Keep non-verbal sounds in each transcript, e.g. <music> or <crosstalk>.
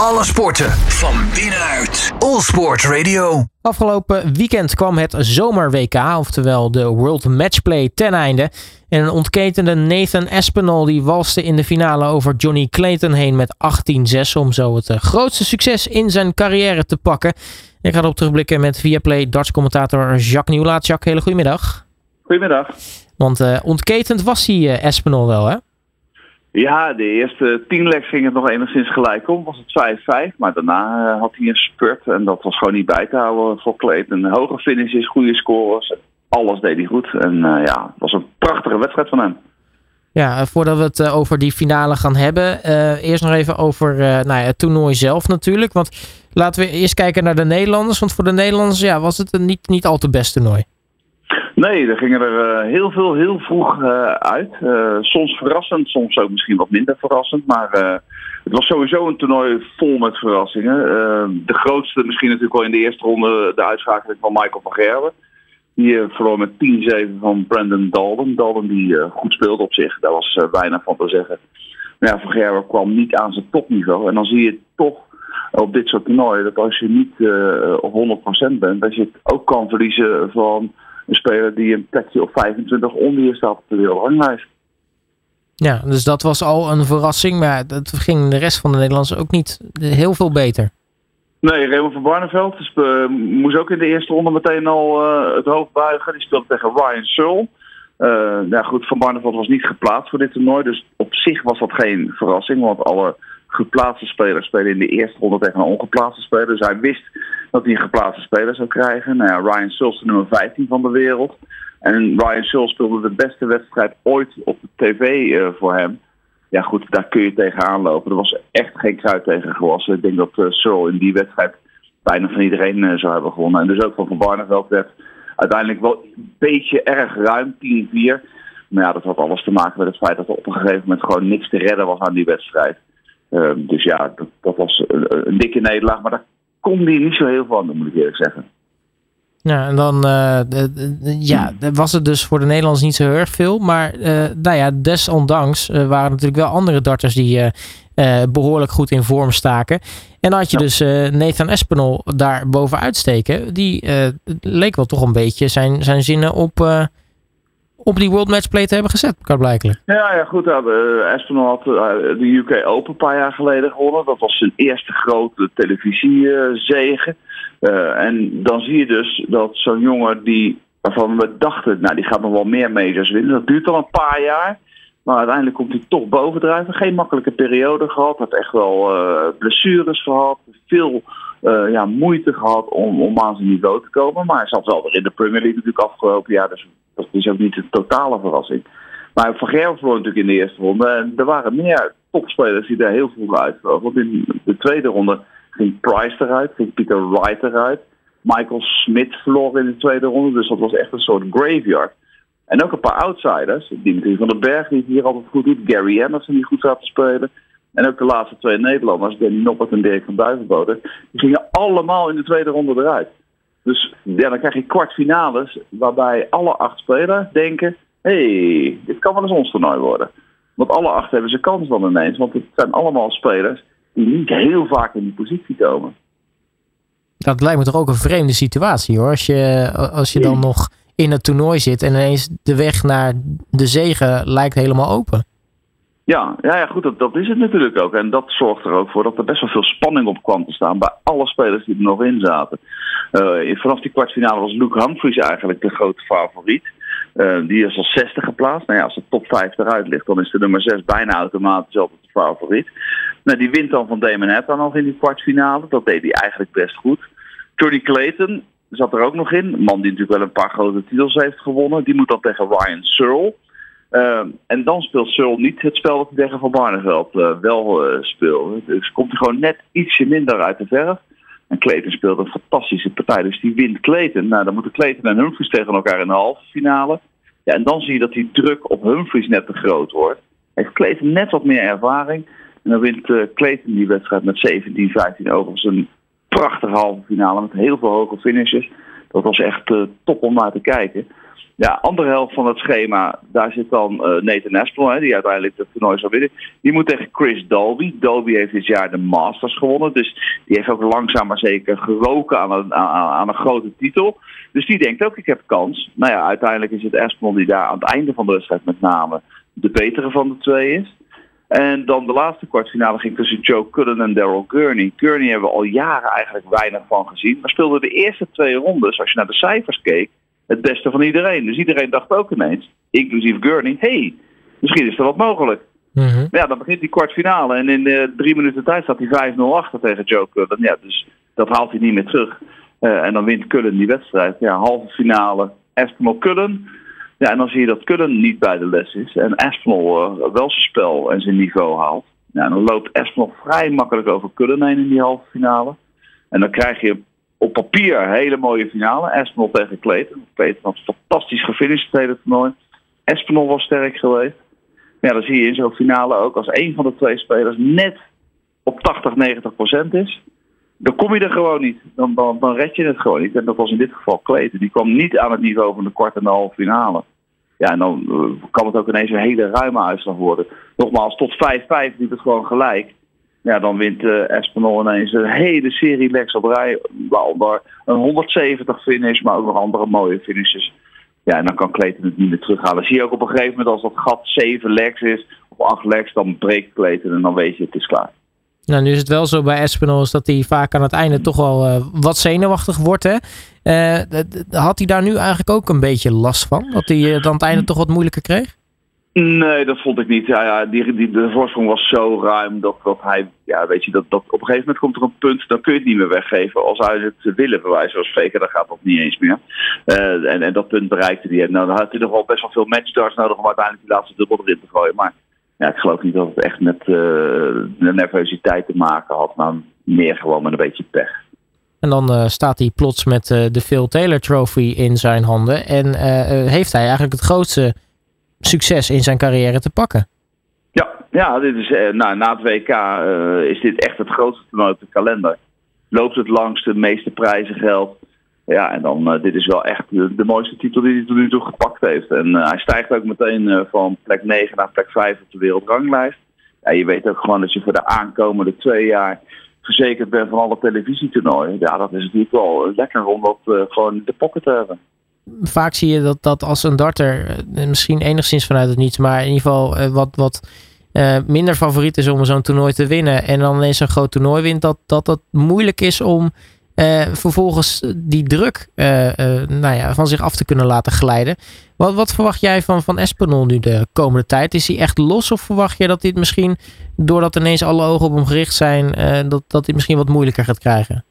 Alle sporten van binnenuit. All Sport Radio. Afgelopen weekend kwam het Zomer-WK, oftewel de World Matchplay, ten einde. En een ontketende Nathan Espinol die walste in de finale over Johnny Clayton heen met 18-6 om zo het eh, grootste succes in zijn carrière te pakken. Ik ga erop terugblikken met Viaplay darts-commentator Jacques Nieuwlaat. Jacques, hele goedemiddag. Goedemiddag. Want uh, ontketend was hij uh, Espinol wel, hè? Ja, de eerste tien legs ging het nog enigszins gelijk om. Was het 5-5, maar daarna uh, had hij een spurt. En dat was gewoon niet bij te houden voor Clayton. Hoge finishes, goede scores. Alles deed hij goed. En uh, ja, het was een prachtige wedstrijd van hem. Ja, voordat we het over die finale gaan hebben. eerst nog even over nou ja, het toernooi zelf natuurlijk. Want laten we eerst kijken naar de Nederlanders. Want voor de Nederlanders ja, was het een niet, niet al te best toernooi. Nee, er gingen er uh, heel veel heel vroeg uh, uit. Uh, soms verrassend, soms ook misschien wat minder verrassend. Maar het was sowieso een toernooi vol met verrassingen. de grootste misschien natuurlijk wel in de eerste ronde de uitschakeling van Michael van Gerwen. Die verloor met 10-7 van Brandon Dalden. Dalden die goed speelde op zich, daar was weinig van te zeggen. Maar ja, Van Gerwen kwam niet aan zijn topniveau. En dan zie je toch op dit soort toernooien dat als je niet op 100% bent, dat je het ook kan verliezen van een speler die een plekje op 25 onder je staat op de wereldranglijst. Ja, dus dat was al een verrassing, maar dat ging de rest van de Nederlanders ook niet heel veel beter. Nee, Raymond van Barneveld dus, uh, moest ook in de eerste ronde meteen al uh, het hoofd buigen. Die speelde tegen Ryan Searle. Uh, ja, goed, Van Barneveld was niet geplaatst voor dit toernooi, dus op zich was dat geen verrassing, want alle geplaatste spelers spelen in de eerste ronde tegen een ongeplaatste speler. Dus hij wist dat hij een geplaatste speler zou krijgen. Nou ja, Ryan Searle de nummer 15 van de wereld. En Ryan Searle speelde de beste wedstrijd ooit op de tv uh, voor hem. Ja goed, daar kun je tegenaan lopen. Er was echt geen kruid tegen gewassen. Ik denk dat uh, Searle in die wedstrijd bijna van iedereen uh, zou hebben gewonnen. En dus ook van Van Barneveld werd uiteindelijk wel een beetje erg ruim, 10-4. Maar ja, dat had alles te maken met het feit dat er op een gegeven moment gewoon niks te redden was aan die wedstrijd. Uh, dus ja, dat, dat was een, een, dikke nederlaag. Maar daar kon hij niet zo heel van, moet ik eerlijk zeggen. Ja, en dan uh, de, de, ja, was het dus voor de Nederlanders niet zo heel erg veel. Maar uh, nou ja, desondanks waren natuurlijk wel andere darters die behoorlijk goed in vorm staken. En dan had je ja. dus Nathan Espinol daar bovenuit steken. Die leek wel toch een beetje zijn, zijn zinnen op op die World Matchplay te hebben gezet, kan blijkelijk. Ja, ja goed. Ja, had uh, de UK Open een paar jaar geleden gewonnen. Dat was zijn eerste grote televisiezege. Uh, en dan zie je dus dat zo'n jongen die, waarvan we dachten, nou die gaat nog wel meer majors winnen. Dat duurt al een paar jaar. Maar uiteindelijk komt hij toch bovendrijven. Geen makkelijke periode gehad. Had echt wel blessures gehad. Veel uh, ja, moeite gehad om, om aan zijn niveau te komen. Maar hij zat wel weer in de Premier League natuurlijk afgelopen jaar. Dus dat is ook niet een totale verrassing. Maar Van Gerwen verloor natuurlijk in de eerste ronde. En er waren meer topspelers die daar heel vroeg uitvlogen. Want in de tweede ronde ging Price eruit, ging Peter Wright eruit. Michael Smith verloor in de tweede ronde. Dus dat was echt een soort graveyard. En ook een paar outsiders. Dimitri van den Berg, die hier altijd goed doet. Gary Anderson, die goed te spelen. En ook de laatste twee Nederlanders, Danny Noppert en Dirk van Duivenboden. Die gingen allemaal in de tweede ronde eruit. Dus ja, dan krijg je kwartfinales waarbij alle acht spelers denken: hé, hey, dit kan wel eens ons toernooi worden. Want alle acht hebben ze kans dan ineens, want het zijn allemaal spelers die niet heel vaak in die positie komen. Dat lijkt me toch ook een vreemde situatie hoor. Als je, als je dan nog in het toernooi zit en ineens de weg naar de zegen lijkt helemaal open. Ja, ja, ja goed, dat, is het natuurlijk ook. En dat zorgt er ook voor dat er best wel veel spanning op kwam te staan bij alle spelers die er nog in zaten. Uh, vanaf die kwartfinale was Luke Humphries eigenlijk de grote favoriet. Uh, die is als zesde geplaatst. Nou ja, als de top 5 eruit ligt, dan is de nummer 6 bijna automatisch altijd de favoriet. Nou, die wint dan van Damon nog in die kwartfinale. Dat deed hij eigenlijk best goed. Johnny Clayton zat er ook nog in. Een man die natuurlijk wel een paar grote titels heeft gewonnen. Die moet dan tegen Ryan Searle. Uh, en dan speelt Searle niet het spel dat tegen Van Barneveld uh, wel uh, speelt. Dus komt hij gewoon net ietsje minder uit de verf. En Clayton speelt een fantastische partij. Dus die wint Clayton. Nou, dan moeten Clayton en Humphries tegen elkaar in de halve finale. Ja, en dan zie je dat die druk op Humphries net te groot wordt. Heeft Clayton net wat meer ervaring. En dan wint Clayton die wedstrijd met 17-15 overigens een prachtige halve finale met heel veel hoge finishes. Dat was echt top om naar te kijken. Ja, andere helft van het schema, daar zit dan uh, Nathan Aspinall, die uiteindelijk het toernooi zal winnen. Die moet tegen Chris Dolby. Dolby heeft dit jaar de Masters gewonnen, dus die heeft ook langzaam maar zeker geroken aan een, aan, aan een grote titel. Dus die denkt ook, ik heb kans. Nou ja, uiteindelijk is het Aspinall die daar aan het einde van de wedstrijd met name de betere van de twee is. En dan de laatste kwartfinale ging tussen Joe Cullen en Daryl Gurney. Gurney hebben we al jaren eigenlijk weinig van gezien. Maar speelde de eerste twee rondes, als je naar de cijfers keek, het beste van iedereen. Dus iedereen dacht ook ineens, inclusief Gurney, hey, misschien is er wat mogelijk. Maar ja, dan begint die kwartfinale en in uh, drie minuten tijd staat hij 5-0 achter tegen Joe Cullen. Ja, dus dat haalt hij niet meer terug. Uh, en dan wint Cullen die wedstrijd. Ja, halve finale, Eskimo Cullen. Ja, en dan zie je dat Cullen niet bij de les is. En Aspinall uh, wel zijn spel en zijn niveau haalt. Ja, en dan loopt Aspinall vrij makkelijk over Cullen heen in die halve finale. En dan krijg je op papier hele mooie finale. Aspinall tegen Clayton. Clayton had fantastisch gefinished het hele toernooi. Aspinall was sterk geweest. Ja, dan zie je in zo'n finale ook als een van de twee spelers net op 80, 90 procent is. Dan kom je er gewoon niet. Dan, dan, red je het gewoon niet. En dat was in dit geval Clayton. Die kwam niet aan het niveau van de kwart en de halve finale. Ja, en dan uh, kan het ook ineens een hele ruime uitslag worden. Nogmaals, tot 5-5 liep het gewoon gelijk. Ja, dan wint uh, Espinol ineens een hele serie legs op rij. Waaronder een 170 finish, maar ook nog andere mooie finishes. Ja, en dan kan Clayton het niet meer terughalen. Zie je ook op een gegeven moment als dat gat 7 legs is, of 8 legs, dan breekt Clayton en dan weet je het is klaar. Nou, nu is het wel zo bij Espinol dat hij vaak aan het einde toch wel uh, wat zenuwachtig wordt. Hè? Uh, had hij daar nu eigenlijk ook een beetje last van? Dat hij dan aan het einde toch wat moeilijker kreeg? Nee, dat vond ik niet. Ja, die, die, de voorsprong was zo ruim dat, dat hij, ja, weet je, dat, dat op een gegeven moment komt er een punt, dan kun je het niet meer weggeven. Als hij het willen, bij wijze van dan gaat dat niet eens meer. Uh, en, en dat punt bereikte hij. Nou, dan had hij nog wel best wel veel matchstarts nodig om uiteindelijk die laatste dubbel erin te gooien. Maar ja, ik geloof niet dat het echt met uh, de nervositeit te maken had, maar meer gewoon met een beetje pech. En dan uh, staat hij plots met de Phil Taylor Trophy in zijn handen. En heeft hij eigenlijk het grootste succes in zijn carrière te pakken. Ja, ja dit is, nou, na het WK is dit echt het grootste toernooi op de kalender. Loopt het langste, meeste prijzen geld. Ja, en dan, dit is wel echt de, mooiste titel die hij tot nu toe gepakt heeft. En hij stijgt ook meteen van plek 9 naar plek 5 op de wereldranglijst. Ja, je weet ook gewoon dat je voor de aankomende twee jaar verzekerd bent van alle televisietoernooien. Ja, dat is natuurlijk wel lekker om dat gewoon in de pocket te hebben. Vaak zie je dat, dat als een darter, misschien enigszins vanuit het niets, maar in ieder geval uh, wat, wat uh, minder favoriet is om zo'n toernooi te winnen en dan ineens een groot toernooi wint, dat dat, dat moeilijk is om vervolgens die druk nou ja, van zich af te kunnen laten glijden. Wat, wat verwacht jij van, van Espinol nu de komende tijd? Is hij echt los of verwacht je dat hij het misschien, doordat ineens alle ogen op hem gericht zijn, dat, dat hij misschien wat moeilijker gaat krijgen?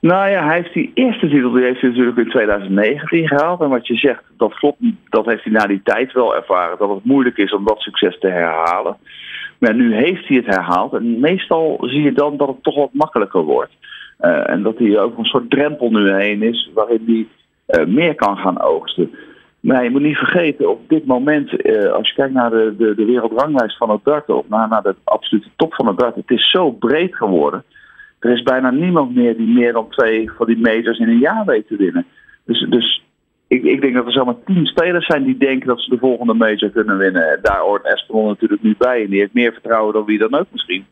Nou ja, hij heeft die eerste titel, die heeft hij natuurlijk in 2019 gehaald. En wat je zegt, dat klopt, dat heeft hij na die tijd wel ervaren. Dat het moeilijk is om dat succes te herhalen. Maar nu heeft hij het herhaald. En meestal zie je dan dat het toch wat makkelijker wordt. Uh, en dat hij ook een soort drempel nu heen is, waarin hij uh, meer kan gaan oogsten. Maar je moet niet vergeten, op dit moment, uh, als je kijkt naar de, de, de wereldranglijst van het darten, of naar, naar de absolute top van het darten, het is zo breed geworden. Er is bijna niemand meer die meer dan twee van die majors in een jaar weet te winnen. Dus, dus ik, ik denk dat er zomaar tien spelers zijn die denken dat ze de volgende major kunnen winnen. Daar hoort Espinol natuurlijk nu bij. En die heeft meer vertrouwen dan wie dan ook misschien.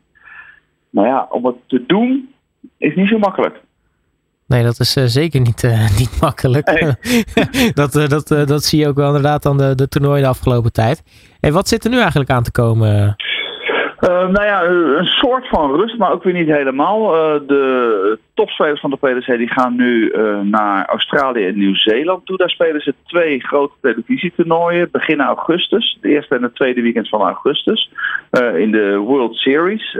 Maar ja, om het te doen, is niet zo makkelijk. Nee, dat is uh, zeker niet, uh, <laughs> niet makkelijk. Nee. <laughs> dat, uh, dat, dat zie je ook wel inderdaad aan de, de toernooien de afgelopen tijd. En wat zit er nu eigenlijk aan te komen? Nou ja, een soort van rust, maar ook weer niet helemaal. de topspelers van de PDC die gaan nu naar Australië en Nieuw-Zeeland toe. Daar spelen ze twee grote televisietoernooien. Begin augustus, de eerste en het tweede weekend van augustus. in de World Series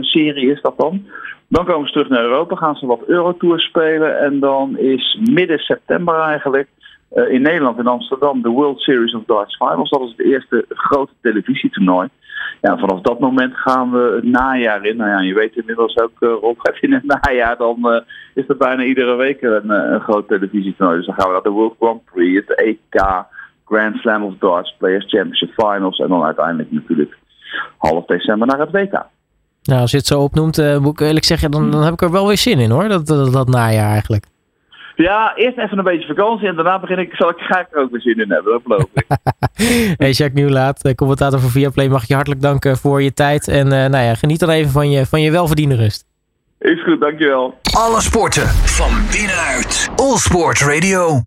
serie is dat dan. Dan komen ze terug naar Europa, gaan ze wat Eurotours spelen. En dan is midden september eigenlijk in Nederland, in Amsterdam, de World Series of Darts Finals. Dat is het eerste grote televisietoernooi. Ja, vanaf dat moment gaan we het najaar in. Nou ja, je weet inmiddels ook, uh, Rob, <laughs> in het najaar, dan uh, is er bijna iedere week een, een groot televisietoernooi. Dus dan gaan we naar de World Grand Prix, het EK, Grand Slam of Darts, Players Championship Finals. En dan uiteindelijk natuurlijk half december naar het WK. Nou, als je het zo opnoemt, moet ik eerlijk zeggen, dan, dan heb ik er wel weer zin in hoor, dat, dat, dat najaar eigenlijk. Ja, eerst even een beetje vakantie en daarna begin ik, zal ik, ga ik er ook weer zin in hebben, dat beloof ik. <laughs> hey, Jacques Nieuwlaat, eh, commentator van Viaplay, mag je hartelijk danken voor je tijd. En uh, nou ja, geniet dan even van je, van je welverdiende rust. Is goed, dankjewel. Alle sporten van binnenuit. All Sport Radio.